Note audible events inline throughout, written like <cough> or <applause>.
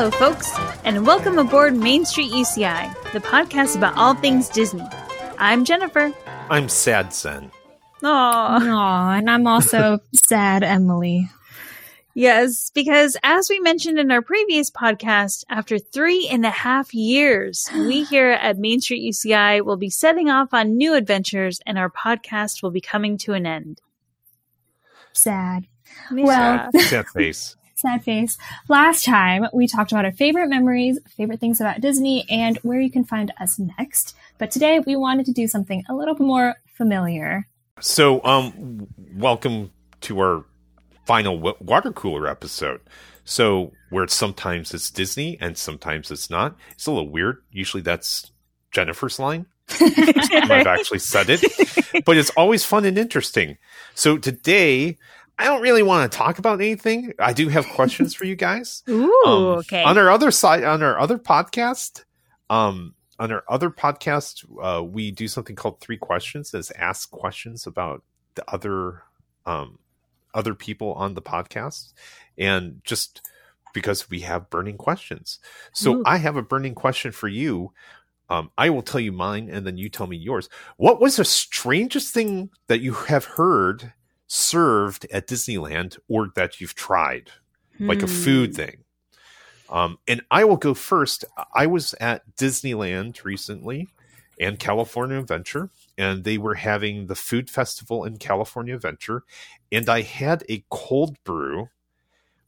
Hello, folks, and welcome aboard Main Street UCI, the podcast about all things Disney. I'm Jennifer. I'm sad, Zen. Aww. Aw, and I'm also <laughs> sad, Emily. Yes, because as we mentioned in our previous podcast, after three and a half years, we <gasps> here at Main Street UCI will be setting off on new adventures and our podcast will be coming to an end. Sad. Yeah. Well- Sad face. <laughs> Sad face. Last time, we talked about our favorite memories, favorite things about Disney, and where you can find us next. But today, we wanted to do something a little more familiar. So, um, welcome to our final w- water cooler episode. So, where sometimes it's Disney and sometimes it's not. It's a little weird. Usually, that's Jennifer's line. <laughs> I've actually said it, but it's always fun and interesting. So today, I don't really want to talk about anything. I do have questions for you guys. <laughs> Ooh, Um, okay. On our other side, on our other podcast, um, on our other podcast, uh, we do something called three questions. That's ask questions about the other, um, other people on the podcast, and just because we have burning questions. So Ooh. I have a burning question for you. Um, I will tell you mine, and then you tell me yours. What was the strangest thing that you have heard served at Disneyland, or that you've tried? like a Hmm. food thing. Um, and I will go first. I was at Disneyland recently and California Adventure, and they were having the food festival in California Adventure, and I had a cold brew,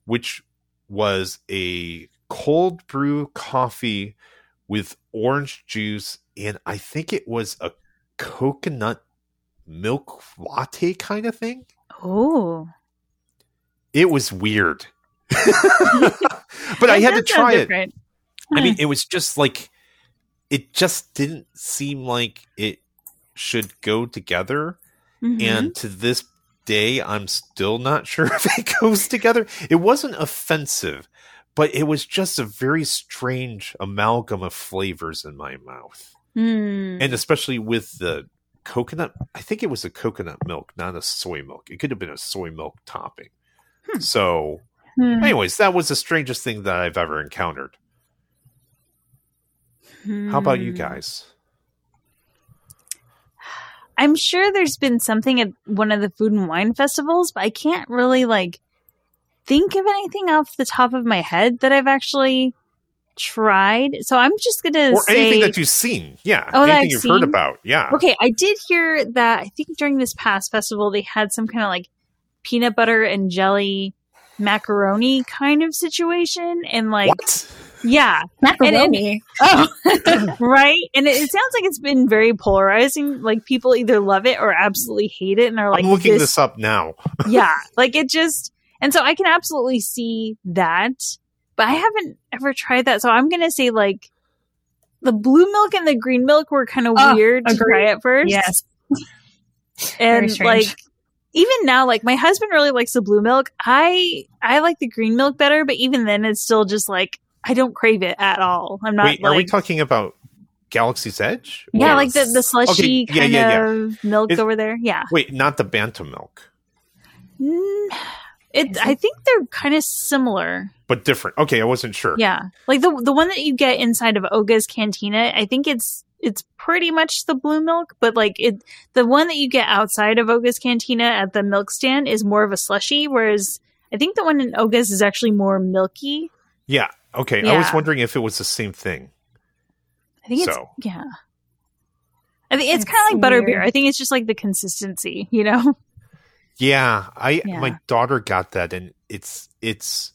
which was a cold brew coffee with orange juice, and I think it was a coconut milk latte kind of thing Oh. it was weird. <laughs> but I had to try it. I mean, it was just like it just didn't seem like it should go together. Mhm. And to this day, I'm still not <laughs> sure if it goes together. It wasn't offensive, but it was just a very strange amalgam of flavors in my mouth. Hmm. And especially with the coconut, I think it was a coconut milk, not a soy milk. It could have been a soy milk topping. Hmm. So, Hmm. anyways, that was the strangest thing that I've ever encountered. How about you Hmm. guys? I'm sure there's been something at one of the food and wine festivals, but I can't really like think of anything off the top of my head that I've actually tried. So I'm just gonna Or say anything that you've seen. Yeah. Oh, that anything I've you've heard about. Yeah. Okay, I did hear that I think during this past festival they had some kind of like peanut butter and jelly macaroni kind of situation and like what? yeah, Macaroni. oh <laughs> <laughs> right and it, it sounds like it's been very polarizing like people either love it or absolutely hate it and are like I'm looking this this up now. <laughs> yeah like it just and so i can absolutely see that but i haven't ever tried that. So i'm gonna say like the blue milk and the green milk were kind of Oh, weird to try at first. Yes. <laughs> And like even now like my husband really likes the blue milk. I i like the green milk better but even then it's still just like i don't crave it at all. I'm not Wait, like are we talking about Galaxy's Edge? yeah Or- like the the slushy Okay, yeah, kind yeah, yeah. of milk Is- over there. Yeah. Wait, not the Bantha milk, Mm, it i think they're kind of similar but different. Okay, I wasn't sure. Yeah, like the the one that you get inside of Oga's Cantina. I think it's it's pretty much the blue milk, but like it the one that you get outside of Oga's Cantina at the milk stand is more of a slushy, whereas I think the one in Oga's is actually more milky. Yeah. Okay. I was wondering if it was the same thing. I think it's So. yeah. I think it's It's kind of like butterbeer. weird. I think it's just like the consistency, you know. <laughs> Yeah, I Yeah. my daughter got that, and it's it's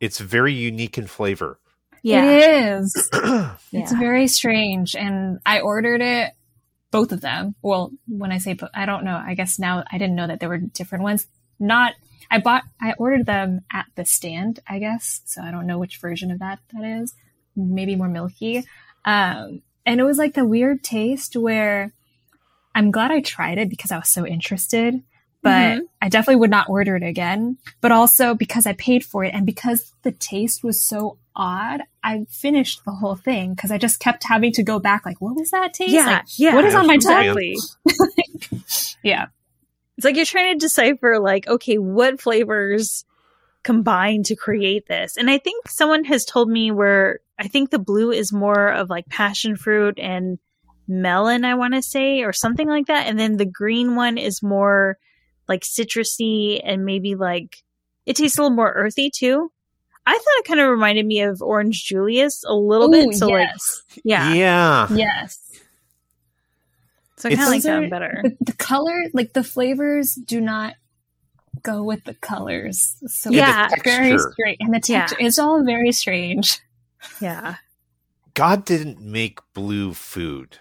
it's very unique in flavor. Yeah, It is. <clears throat> It's Yeah. very strange. And I ordered it, both of them. Well, when I say, I don't know. I guess now I didn't know that there were different ones. Not, I bought, I ordered them at the stand, I guess. So I don't know which version of that that is. Maybe more milky. Um, and it was like the weird taste where I'm glad I tried it because I was so interested. But Mhm. I definitely would not order it again. But also because I paid for it and because the taste was so odd, I finished the whole thing because I just kept having to go back. Like, what was that taste? yeah, Like, yeah. what is on my tongue? <laughs> exactly? yeah. It's like you're trying to decipher, like, okay, what flavors combine to create this. And I think someone has told me where I think the blue is more of like passion fruit and melon, I want to say, or something like that. And then the green one is more like citrusy and maybe like it tastes a little more earthy too. I thought it kind of reminded me of Orange Julius a little Ooh, bit. So yes. like, yeah. Yeah. Yes. So I kind of It's- like that Those one are- better. The, <laughs> the color, like the flavors, do not go with the colors. So Yeah, it's very strange, and the Yeah. texture it's all very strange. Yeah. God didn't make blue food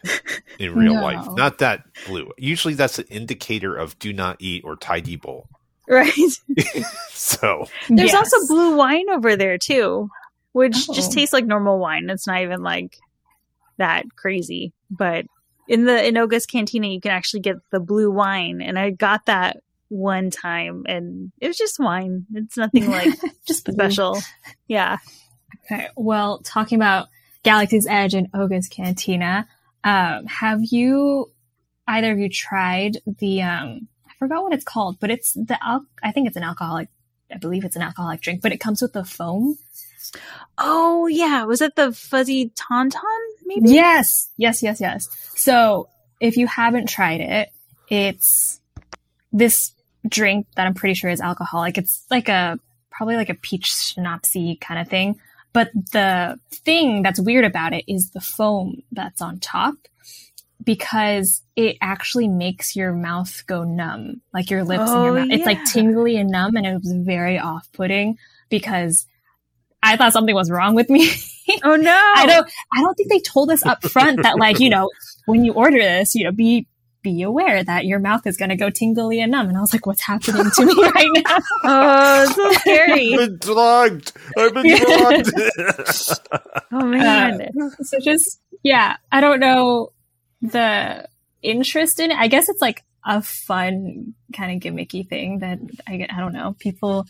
in real <laughs> No. life. Not that blue. Usually that's an indicator of do not eat or tidy bowl. Right. <laughs> <laughs> So There's Yes. also blue wine over there too, which just Oh. tastes like normal wine. It's not even like that crazy. But in the in Oga's Cantina, you can actually get the blue wine, and I got that one time, and it was just wine. It's nothing like just special. Yeah. Okay. Well, talking about Galaxy's Edge and Oga's Cantina, um, have you either of you tried the um I forgot what it's called, but it's the al- I think it's an alcoholic I believe it's an alcoholic drink, but it comes with the foam. Oh yeah, was it the fuzzy tauntaun? Maybe. Yes, yes, yes, yes. So if you haven't tried it, it's this drink that I'm pretty sure is alcoholic. It's like a probably like a peach schnapsy kind of thing. But the thing that's weird about it is the foam that's on top because it actually makes your mouth go numb, like your lips and Oh, your mouth. It's like tingly and numb, and it was very off putting because I thought something was wrong with me. <laughs> Oh no. I don't I don't think they told us up front that like, you know, when you order this, you know, be be aware that your mouth is gonna go tingly and numb. And I was like, what's happening to me <laughs> right now? Oh, it's so scary. I've been drugged. I've been Yeah. drugged. <laughs> Oh man. Uh, so just yeah, I don't know the interest in it. I guess it's like a fun kind of gimmicky thing that I, I don't know. People,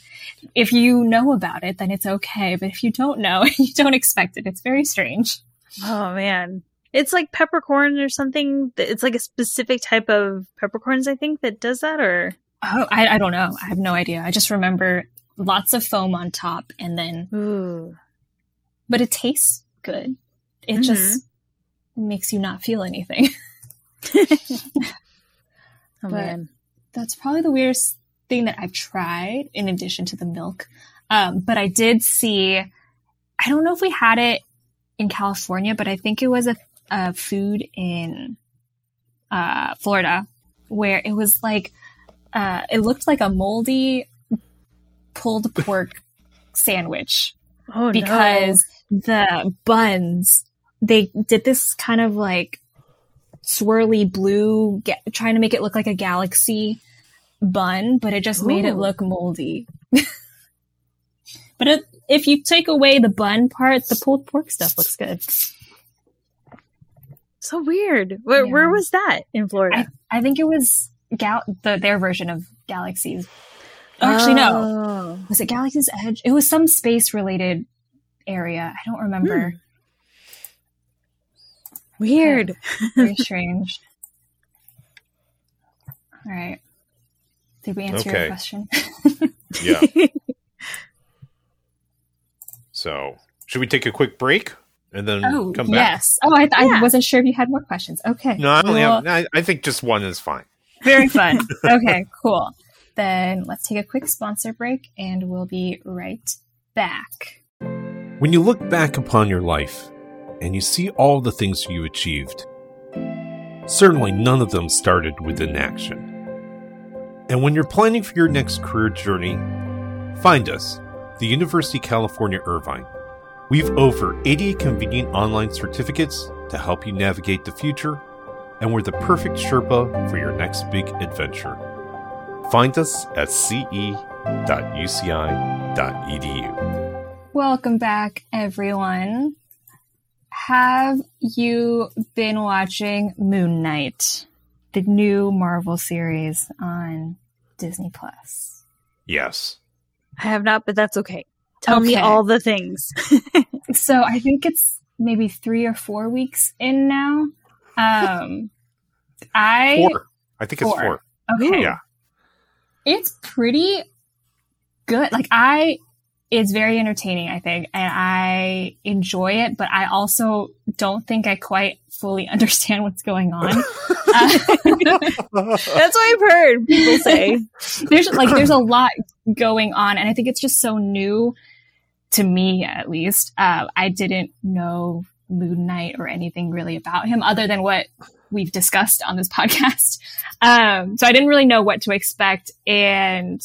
if you know about it, then it's okay. But if you don't know, <laughs> you don't expect it. It's very strange. Oh man. It's like peppercorn or something. It's like a specific type of peppercorns, I think, that does that or Oh, I, I don't know. I have no idea. I just remember lots of foam on top and then, Ooh. but it tastes good. It Mhm. just makes you not feel anything. <laughs> <laughs> Oh But- man. That's probably the weirdest thing that I've tried in addition to the milk. Um, but I did see, I don't know if we had it in California, but I think it was a, food in, uh, Florida where it was like, uh, it looked like a moldy pulled pork <laughs> sandwich. Oh because the buns they did this kind of like swirly blue ga- trying to make it look like a galaxy bun but it just made it look moldy. <laughs> But it, if you take away the bun part the pulled pork stuff looks good. no. So weird. Where, Yeah. where was that in Florida? i think it was gal- the, their version of galaxies Oh, actually no Oh. was it galaxy's edge it was some space related area i don't remember hmm. Weird. Very <laughs> strange. All right. Did we answer Okay. your question? yeah. <laughs> So, should we take a quick break and then oh, come back? yes. Oh, I, th- Yeah. I wasn't sure if you had more questions. Okay. No, I only Well, have. I, I think just one is fine. Very fun. <laughs> okay, cool. Then let's take a quick sponsor break and we'll be right back. When you look back upon your life and you see all the things you achieved, certainly none of them started with inaction. And when you're planning for your next career journey, find us, the University of California Irvine. We've over 80 convenient online certificates to help you navigate the future, and we're the perfect Sherpa for your next big adventure. Find us at ce.uci.edu. Welcome back, everyone. Have you been watching Moon Knight, the new Marvel series on Disney Plus? Yes. I have not, but that's okay. Tell me all the things. <laughs> So I think it's maybe three or four weeks in now. Um, I Four. I think it's Four. four. okay, Yeah. it's pretty good. Like I it's very entertaining, I think, and I enjoy it, but I also don't think I quite fully <laughs> understand what's going on. <laughs> uh, <laughs> That's what I've heard people say. there's like there's a lot going on, and I think it's just so new to me, at least. Uh, I didn't know Moon Knight or anything really about him other than what we've discussed on this podcast. Um, so I didn't really know what to expect, and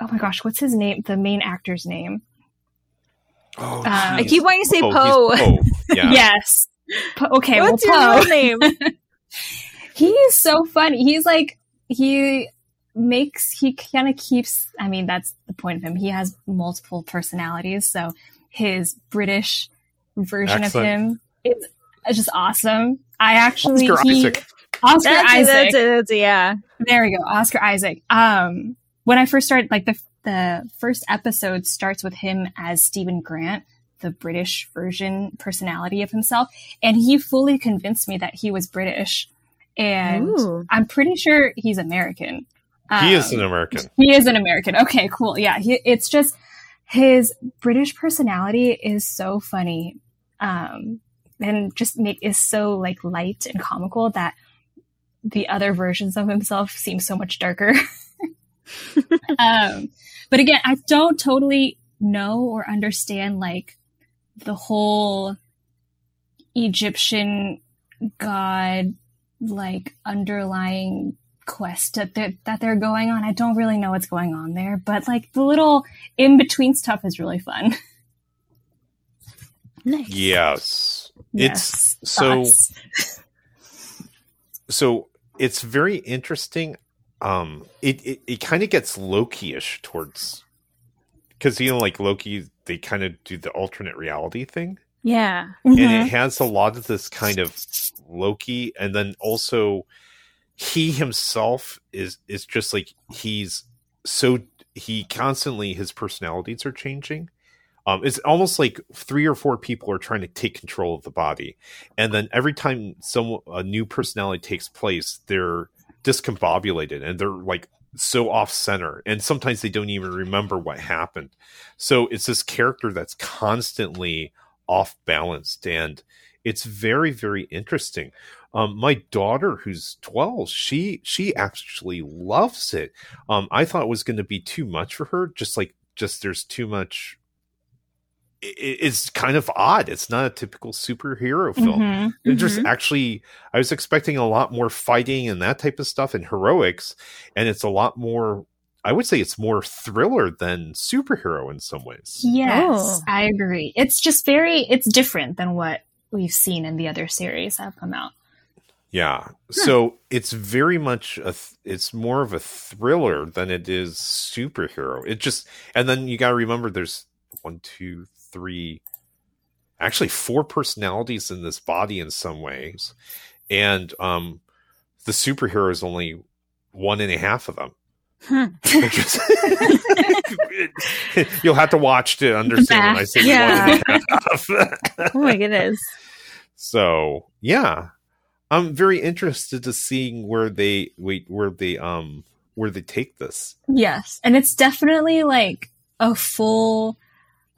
oh my gosh, what's his name? The main actor's name? Oh, I I keep wanting to say oh, Poe. he's Poe. <laughs> Yeah. Yes. Po- okay, What's well, your Poe. name? <laughs> he is so funny. He's like he makes he kind of keeps. I mean, that's the point of him. He has multiple personalities, so his British version Excellent. of him is just awesome. I actually Oscar he, Isaac. Oscar That's Isaac. that's it, that's it, yeah. There we go, Oscar Isaac. Um, when I first started, like the the first episode starts with him as Stephen Grant, the British version personality of himself, and he fully convinced me that he was British, and Ooh. I'm pretty sure he's American. He is Um, an American. He is an American. Okay, cool. Yeah, he, it's just his British personality is so funny, um, and just make is so like light and comical that the other versions of himself seem so much darker. <laughs> <laughs> um, but again, I don't totally know or understand like the whole Egyptian god like underlying quest that they're, that they're going on. I don't really know what's going on there, but like the little in between stuff is really fun. <laughs> Nice. Yes. Yes. It's so <laughs> so it's very interesting. Um it it, it kind of gets Loki-ish towards because you know like Loki they kind of do the alternate reality thing. Yeah. and Mhm. it has a lot of this kind of Loki, and then also he himself is is just like he's so he constantly his personalities are changing. Um, it's almost like three or four people are trying to take control of the body, and then every time some a new personality takes place, they're discombobulated and they're like so off center, and sometimes they don't even remember what happened. So it's this character that's constantly off balanced and it's very very interesting um, my daughter who's 12 she she actually loves it um, i thought it was going to be too much for her just like just there's too much it's kind of odd it's not a typical superhero film Mhm. It just actually i was expecting a lot more fighting and that type of stuff and heroics and it's a lot more i would say it's more thriller than superhero in some ways Yes, Oh. I agree. It's just very, it's different than what we've seen in the other series that have come out. Yeah. So it's very much a th- it's more of a thriller than it is superhero. It just and then you got to remember there's one, two, three, actually four personalities in this body in some ways, and um, the superhero is only one and a half of them. Hmm. <laughs> <laughs> You'll have to watch to understand when I say Yeah. one and a half. <laughs> Oh my goodness. So yeah, I'm very interested to seeing where they wait, where they um, where they take this. Yes. And it's definitely like a full,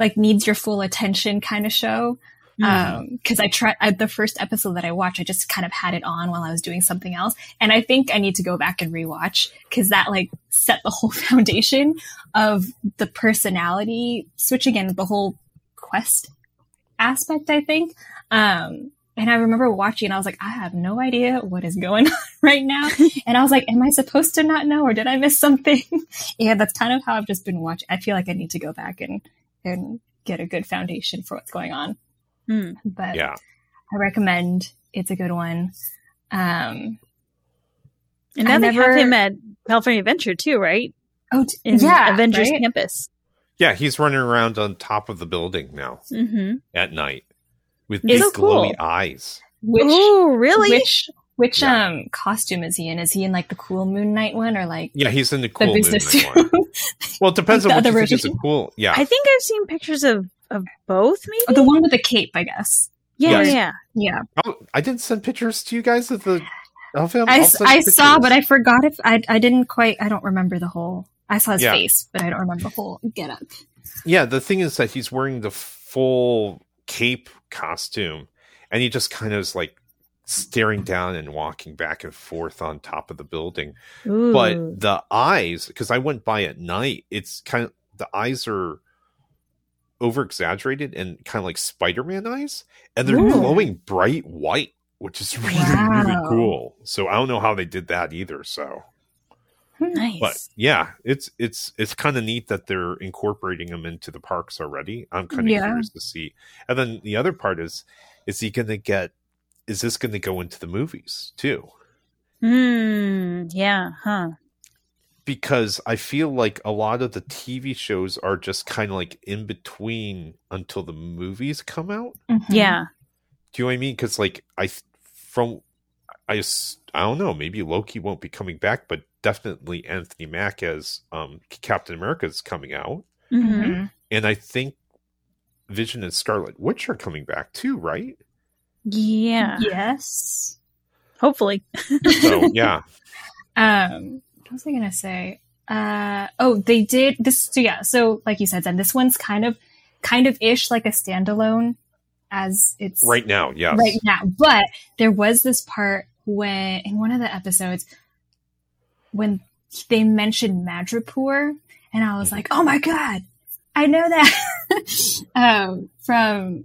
like needs your full attention kind of show. Mm. Um, cause I tried I, the first episode that I watched, I just kind of had it on while I was doing something else. And I think I need to go back and rewatch cause that like set the <laughs> whole foundation of the personality switching and the whole quest aspect, I think. Um, and I remember watching and I was like, I have no idea what is going <laughs> on right now. <laughs> And I was like, am I supposed to not know or did I miss something? yeah, that's kind of how I've just been watching. I feel like I need to go back and, and get a good foundation for what's going on. Hmm. But Yeah, I recommend it's a good one. Um, And now I they never- have him at California Adventure too, right? oh, t- In yeah, Avengers right? Campus. yeah. He's running around on top of the building now Mm-hmm. at night with It's big so cool. glowy eyes. Which, oh, really? which, which, Yeah. um, costume is he in? Is he in like the cool Moon Knight one or like Yeah, he's in the the cool business movement one. Well, it depends <laughs> Like on the what you other think is a version? cool. Yeah, I think I've seen pictures of of both. Maybe. Oh, the one with the cape, I guess. yeah, Yes. yeah. Yeah. Oh, I didn't send pictures to you guys of the of him. I, I'll s- send I saw, but I forgot if I, I didn't quite, I don't remember the whole, I saw his Yeah. face, but I don't remember the whole get up. Yeah, the thing is that he's wearing the full cape costume, and he just kind of is like staring down and walking back and forth on top of the building. Ooh. But the eyes, because I went by at night, it's kind of the eyes are over exaggerated and kind of like Spider-Man eyes, and they're Ooh. glowing bright white, which is <laughs> really Wow. really cool. So I don't know how they did that either. So, nice. but yeah, it's it's it's kind of neat that they're incorporating them into the parks already. I'm kind of Yeah. curious to see. And then the other part is, is he going to get? Is this going to go into the movies too? Hmm. Yeah. Huh. because I feel like a lot of the TV shows are just kind of like in between until the movies come out. Mhm. Yeah. Do you know what I mean? Because like I from I I don't know, maybe Loki won't be coming back, but definitely Anthony Mackie as um, Captain America is coming out, hmm Mhm. and I think Vision and Scarlet Witch are coming back too, right? Yeah. Yes. Hopefully. So <laughs> yeah, Um, what was I gonna say? Uh, oh, they did this. So yeah, so like you said, then this one's kind of, kind of ish like a standalone, as it's right now, Yeah. right now. But there was this part when in one of the episodes when they mentioned Madripoor, and I was like, "Oh my god, I know that!" <laughs> um, from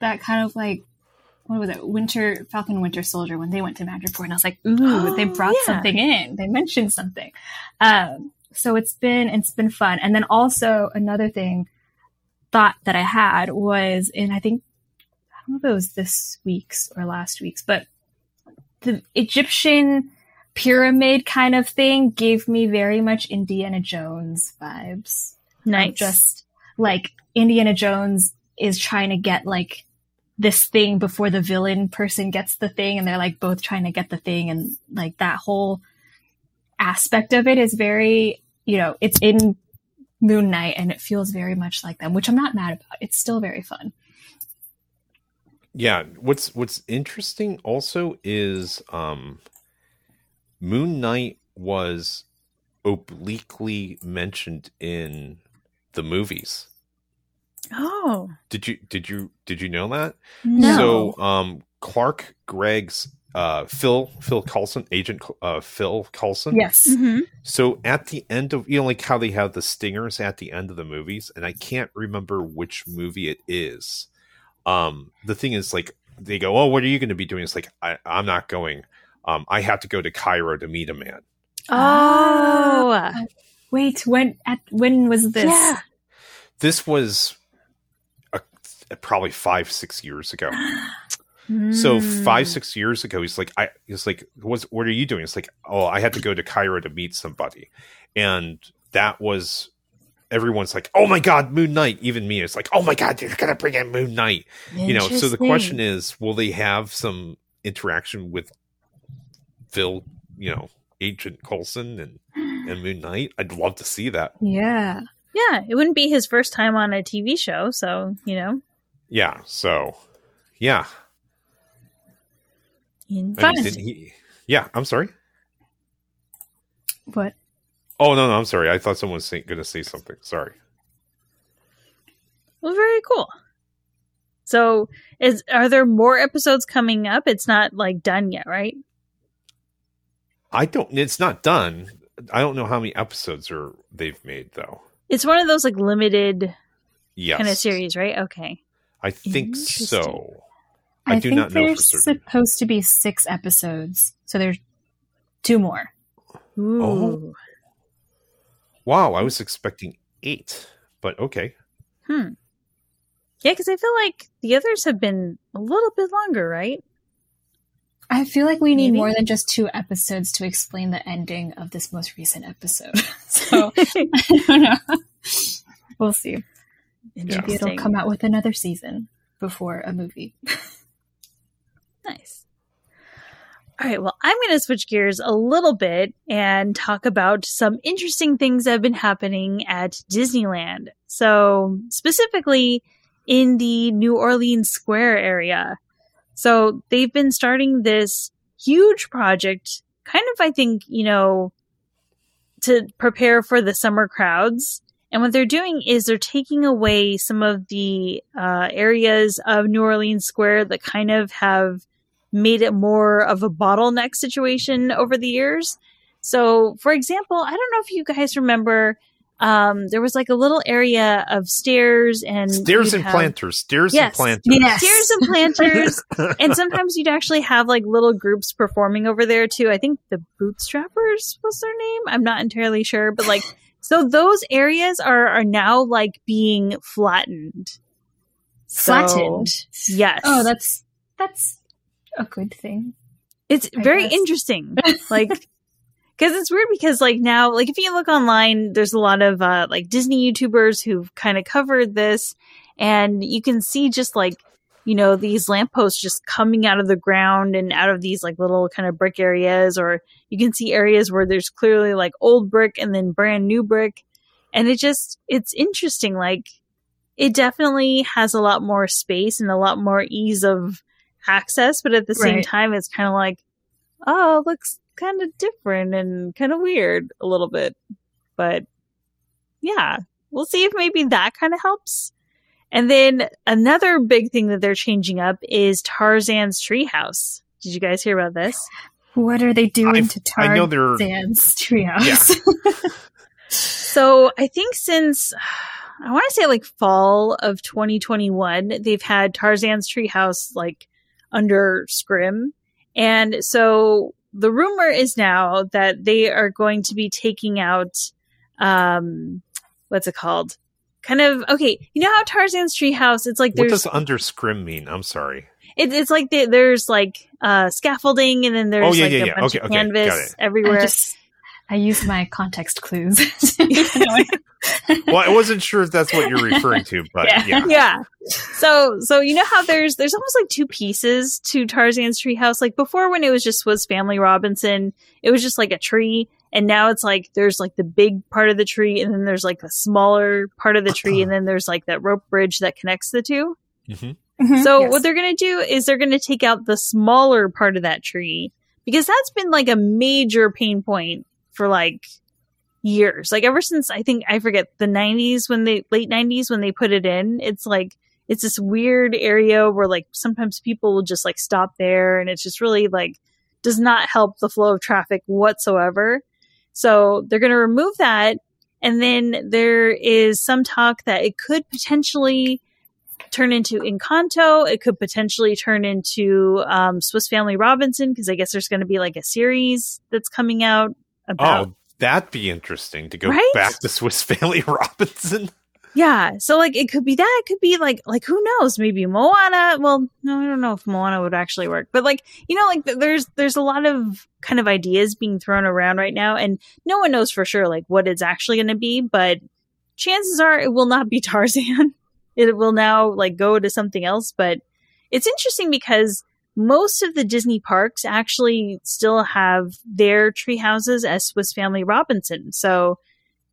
that kind of like what was it, Winter Falcon Winter Soldier when they went to Madripoor, and I was like, "Ooh, <gasps> they Oh, brought yeah. something in. They mentioned something." Um, so it's been it's been fun, and then also another thing thought that I had was, and I think I don't know if it was this week's or last week's, but the Egyptian pyramid kind of thing gave me very much Indiana Jones vibes. Nice. Of Just like Indiana Jones is trying to get like this thing before the villain person gets the thing, and they're like both trying to get the thing, and like that whole aspect of it is very, you know, it's in Moon Knight, and it feels very much like them, which I'm not mad about. It's still very fun. yeah what's what's interesting also is um moon knight was obliquely mentioned in the movies oh did you did you did you know that no. so um clark gregg's uh phil phil coulson agent uh phil coulson Yes. Mhm. so at the end of you know like how they have the stingers at the end of the movies and i can't remember which movie it is um the thing is like they go oh what are you going to be doing it's like I, i'm not going um i have to go to cairo to meet a man Oh. Wait, when at when was this? Yeah. this was a, probably five six years ago. <gasps> Hmm. so five six years ago he's like i he's like what's what are you doing? It's like oh i had to go to cairo to meet somebody. And that was everyone's like oh my god moon knight even me. It's like oh my god they're gonna bring in moon knight you know? So the question is will they have some interaction with phil you know agent coulson and <gasps> and moon knight? I'd love to see that. Yeah. Yeah, it wouldn't be his first time on a TV show, so you know. Yeah so yeah I mean, he yeah i'm sorry What? oh no no i'm sorry i thought someone was gonna say something sorry Well, very cool. So, is are there more episodes coming up? It's not like done yet, right? I don't. It's not done. I don't know how many episodes are they've made though. It's one of those like limited Yes, kind of series, right? Okay. I think so. I, do think not know for there's certain. supposed to be six episodes, so there's two more. Ooh. Oh. Wow, I was expecting eight, but okay. Hmm. Yeah, because I feel like the others have been a little bit longer, right? I feel like we need Maybe? more than just two episodes to explain the ending of this most recent episode. <laughs> so <laughs> <laughs> I don't know. We'll see. Maybe it'll come out with another season before a movie. <laughs> Nice. All right, well, I'm going to switch gears a little bit and talk about some interesting things that have been happening at Disneyland. So, specifically in the New Orleans Square area. So, they've been starting this huge project, kind of, I think, you know, to prepare for the summer crowds. And what they're doing is they're taking away some of the uh, areas of New Orleans Square that kind of have made it more of a bottleneck situation over the years. So, for example, I don't know if you guys remember, um, there was like a little area of stairs and Stairs and have- planters. Stairs Yes. and planters. Yes. Stairs and planters, <laughs> and sometimes you'd actually have like little groups performing over there too. I think the Bootstrappers was their name. I'm not entirely sure, but like, so those areas are are now like being flattened. So, Flattened. Yes. Oh, that's that's a good thing. it's I very guess. interesting. <laughs> Like, because it's weird because like now, like if you look online, there's a lot of uh like Disney YouTubers who've kind of covered this, and you can see just like you know these lampposts just coming out of the ground and out of these like little kind of brick areas, or you can see areas where there's clearly like old brick and then brand new brick, and it just it's interesting. Like, it definitely has a lot more space and a lot more ease of access, but at the same Right. time, it's kind of like, oh, it looks kind of different and kind of weird a little bit. But yeah, we'll see if maybe that kind of helps. And then another big thing that they're changing up is Tarzan's treehouse. Did you guys hear about this? What are they doing I've- to I know they're- Tarzan's treehouse? <laughs> So I think since <sighs> I want to say like fall of 2021, they've had Tarzan's treehouse like under scrim. And so the rumor is now that they are going to be taking out, um, what's it called? Kind of, okay. You know how Tarzan's treehouse, it's like What there's, does under scrim mean? I'm sorry. it, it's like the, there's like, uh, scaffolding and then there's Oh, yeah, like yeah, a yeah. bunch Okay, of okay, got canvas it. everywhere. I just I use my context clues. <laughs> <laughs> Well, I wasn't sure if that's what you're referring to, but Yeah. yeah. yeah. So so you know how there's there's almost like two pieces to Tarzan's treehouse. Like before when it was just was Family Robinson, it was just like a tree. And now it's like there's like the big part of the tree and then there's like the smaller part of the tree and then there's like that rope bridge that connects the two. hmm So Yes. what they're gonna do is they're gonna take out the smaller part of that tree because that's been like a major pain point for like years. Like ever since I think I forget the nineties when they late nineties when they put it in, it's like it's this weird area where like sometimes people will just like stop there and it's just really like does not help the flow of traffic whatsoever. So they're gonna remove that and then there is some talk that it could potentially turn into Encanto. It could potentially turn into um, Swiss Family Robinson because I guess there's going to be like a series that's coming out about. Oh, that'd be interesting to go Right? back to Swiss <laughs> Family Robinson. Yeah, so like it could be that. It could be like like who knows? Maybe Moana. Well, no, I don't know if Moana would actually work. But like you know, like there's there's a lot of kind of ideas being thrown around right now, and no one knows for sure like what it's actually going to be. But chances are it will not be <laughs> Tarzan. It will now like go to something else. But it's interesting because most of the Disney parks actually still have their tree houses as Swiss Family Robinson. So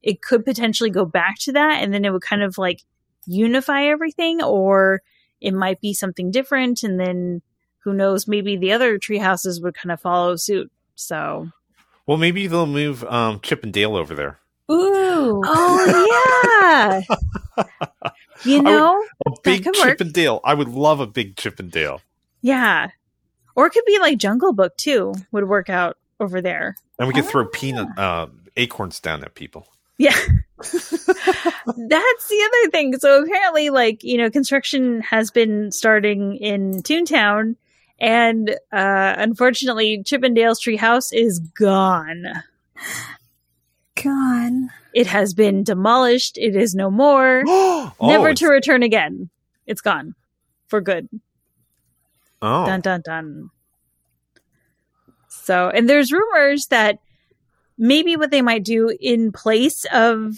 it could potentially go back to that and then it would kind of like unify everything or it might be something different and then who knows maybe the other tree houses would kind of follow suit so Well, maybe they'll move um, Chip and Dale over there. Ooh. <laughs> oh yeah <laughs> you I would- know A big Chip work. and Dale. I would love a big Chip and Dale. yeah or it could be like jungle book too would work out over there And we could throw Ah. peanut uh, acorns down at people. Yeah. <laughs> That's the other thing. So apparently, like, you know, construction has been starting in Toontown, and uh unfortunately, Chip 'n' Dale's treehouse is gone. Gone. It has been demolished. It is no more. <gasps> oh, Never to return again. It's gone. For good. Oh, Dun dun dun. So, and there's rumors that maybe what they might do in place of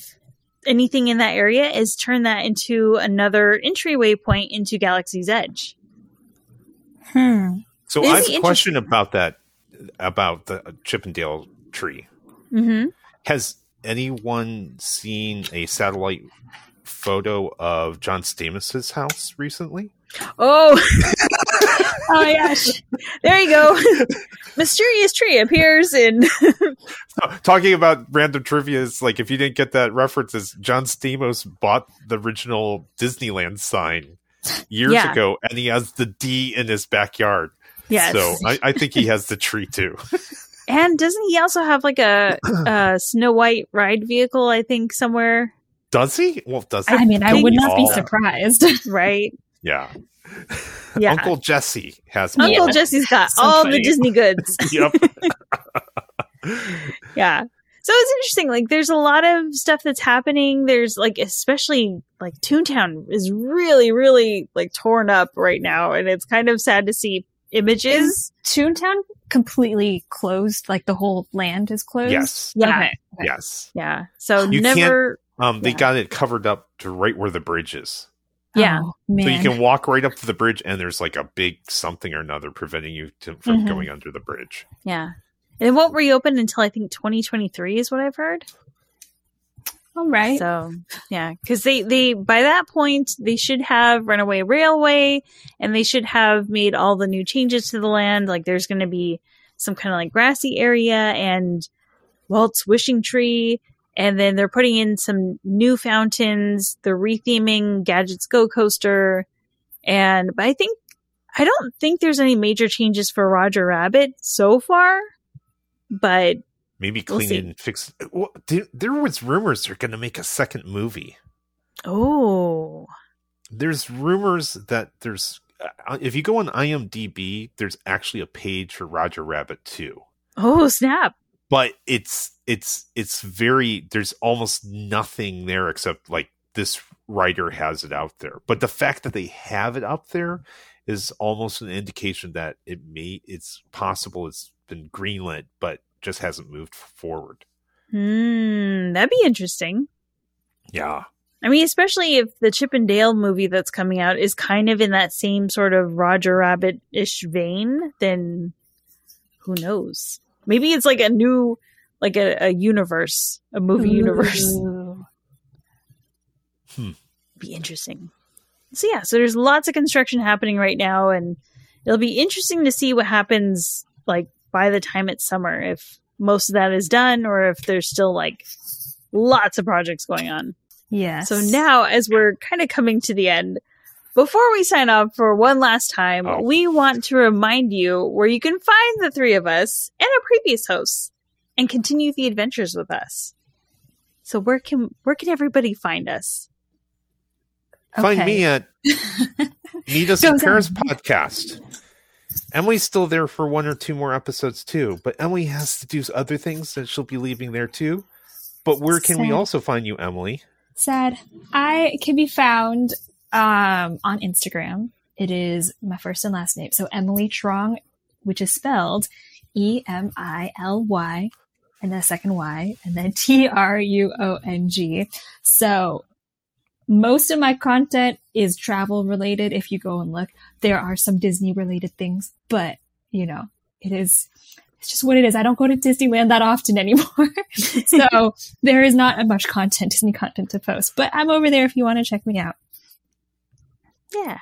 anything in that area is turn that into another entryway point into Galaxy's Edge. Hmm. so It'd I have a question about that, about the Chip and Dale tree. Mm-hmm. Has anyone seen a satellite photo of John Stamos's house recently? Oh, <laughs> oh my gosh. There you go. <laughs> Mysterious tree appears in. <laughs> Oh, talking about random trivia is like if you didn't get that reference, is John Stamos bought the original Disneyland sign years Yeah. ago, and he has the D in his backyard. Yes. So I, I think he has the tree too. <laughs> and doesn't he also have like a, a Snow White ride vehicle, I think, somewhere? Does he? Well, does he? I mean, I would not be Oh. surprised. Right? Yeah. <laughs> Yeah. Uncle Jesse has Uncle more. Jesse's got So all the Disney goods. <laughs> yep. <laughs> yeah. So it's interesting. Like, there's a lot of stuff that's happening. There's like, especially like Toontown is really, really like torn up right now, and it's kind of sad to see images. Toontown completely closed, like the whole land is closed. Yes. Yeah. Okay. okay. Yes. Yeah. So You never. Um, they Yeah. got it covered up to right where the bridge is. Yeah. Oh, man. So you can walk right up to the bridge, and there's like a big something or another preventing you to, from Mhm. going under the bridge. Yeah. And it won't reopen until I think 2023 is what I've heard. All right. So yeah, because they they by that point they should have Runaway Railway, and they should have made all the new changes to the land. Like there's going to be some kind of like grassy area and Walt's wishing tree, and then they're putting in some new fountains. They're retheming Gadget's Go Coaster, and but I think I don't think there's any major changes for Roger Rabbit so far, but Maybe We'll clean and fix. Well, there, was rumors they're going to make a second movie. oh There's rumors that there's. Uh, if you go on IMDb, there's actually a page for Roger Rabbit 2. oh snap. But it's it's it's very there's almost nothing there except like this writer has it out there but the fact that they have it up there is almost an indication that it may it's possible it's been greenlit but just hasn't moved forward Hmm, that'd be interesting. yeah I mean, especially if the Chip and Dale movie that's coming out is kind of in that same sort of Roger Rabbit ish vein, then who knows? Maybe it's like a new, like a, a universe, a movie universe. Ooh. <laughs> Hmm. Be interesting. So yeah, so there's lots of construction happening right now, and it'll be interesting to see what happens like by the time it's summer. If most of that is done, or if there's still like lots of projects going on. Yeah. So now, as we're kind of coming to the end, before we sign off for one last time, Oh. we want to remind you where you can find the three of us and our previous hosts and continue the adventures with us. So where can where can everybody find us? find Okay. me at <laughs> meet us in paris podcast emily's still there for one or two more episodes too but emily has to do other things that she'll be leaving there too but where can we also find you emily Sad. I can be found um, on Instagram. It is my first and last name. So Emily Truong, which is spelled E M I L Y and then second Y and then <laughs> T R U O N G. So most of my content is travel related. If you go and look, there are some Disney related things, but you know, it is, it's just what it is. I don't go to Disneyland that often <laughs> anymore. so <laughs> there is not much content, Disney content to post, but I'm over there if you want to check me out. Yeah.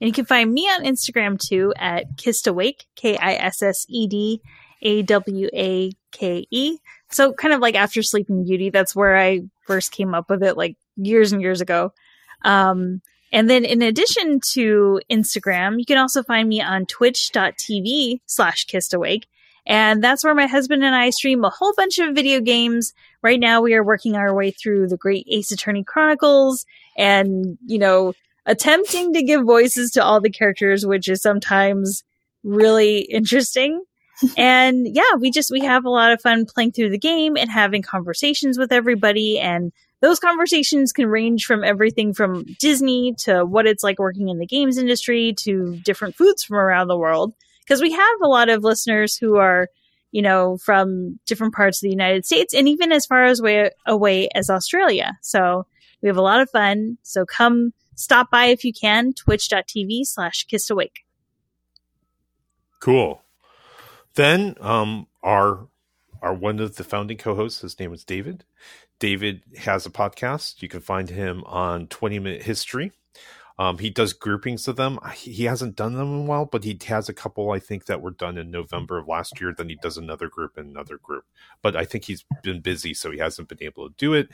And you can find me on Instagram too at Kissed Awake, K I S S E D A W A K E. So kind of like after Sleeping Beauty, that's where I first came up with it like years and years ago. Um, and then in addition to Instagram, you can also find me on twitch.tv slash kissed awake. And that's where my husband and I stream a whole bunch of video games. Right now we are working our way through the great Ace Attorney Chronicles and, you know, attempting to give voices to all the characters, which is sometimes really interesting. <laughs> and yeah, we just we have a lot of fun playing through the game and having conversations with everybody and those conversations can range from everything from Disney to what it's like working in the games industry to different foods from around the world because we have a lot of listeners who are you know from different parts of the United States and even as far as way away as Australia. So we have a lot of fun. So come stop by if you can twitch.tv slash kissed awake. Cool. Then um our our one of the founding co-hosts, his name is David. David has a podcast. You can find him on 20 Minute History. Um, he does groupings of them. He hasn't done them in a while, but he has a couple I think that were done in November of last year. Then he does another group and another group. But I think he's been busy, so he hasn't been able to do it.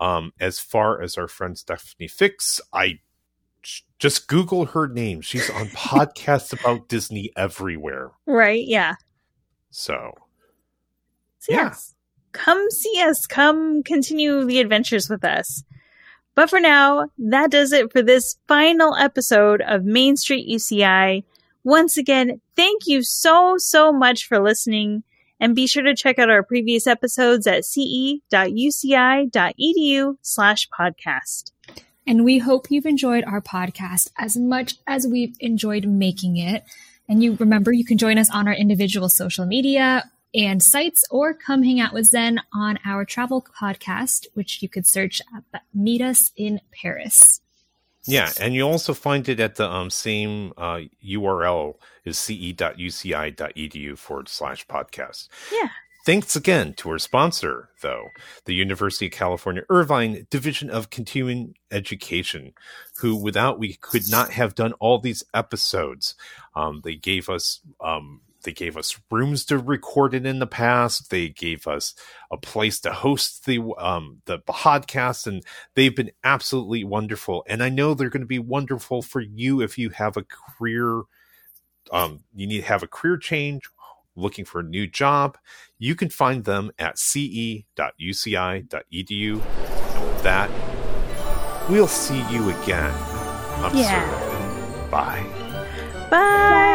Um, as far as our friend Stephanie Fix, I just Google her name. She's on <laughs> podcasts about Disney everywhere. Right? Yeah. So, so yeah. yes, come see us. Come continue the adventures with us. But for now, that does it for this final episode of Main Street UCI. Once again, thank you so, so much for listening. And be sure to check out our previous episodes at ce.uci.edu slash podcast. And we hope you've enjoyed our podcast as much as we've enjoyed making it. And you remember you can join us on our individual social media and sites or come hang out with Zen on our travel podcast, which you could search at Meet Us in Paris. Yeah, and you also find it at the um, same uh, URL is ce.uci.edu forward slash podcast. Yeah. Thanks again to our sponsor, though, the University of California Irvine Division of Continuing Education, who without we could not have done all these episodes. Um, they gave us um, they gave us rooms to record it in the past. They gave us a place to host the um, the podcast, and they've been absolutely wonderful. And I know they're going to be wonderful for you if you have a career. Um, you need to have a career change looking for a new job, you can find them at ce.uci.edu. And with that, we'll see you again. I'm yeah. Bye. Bye.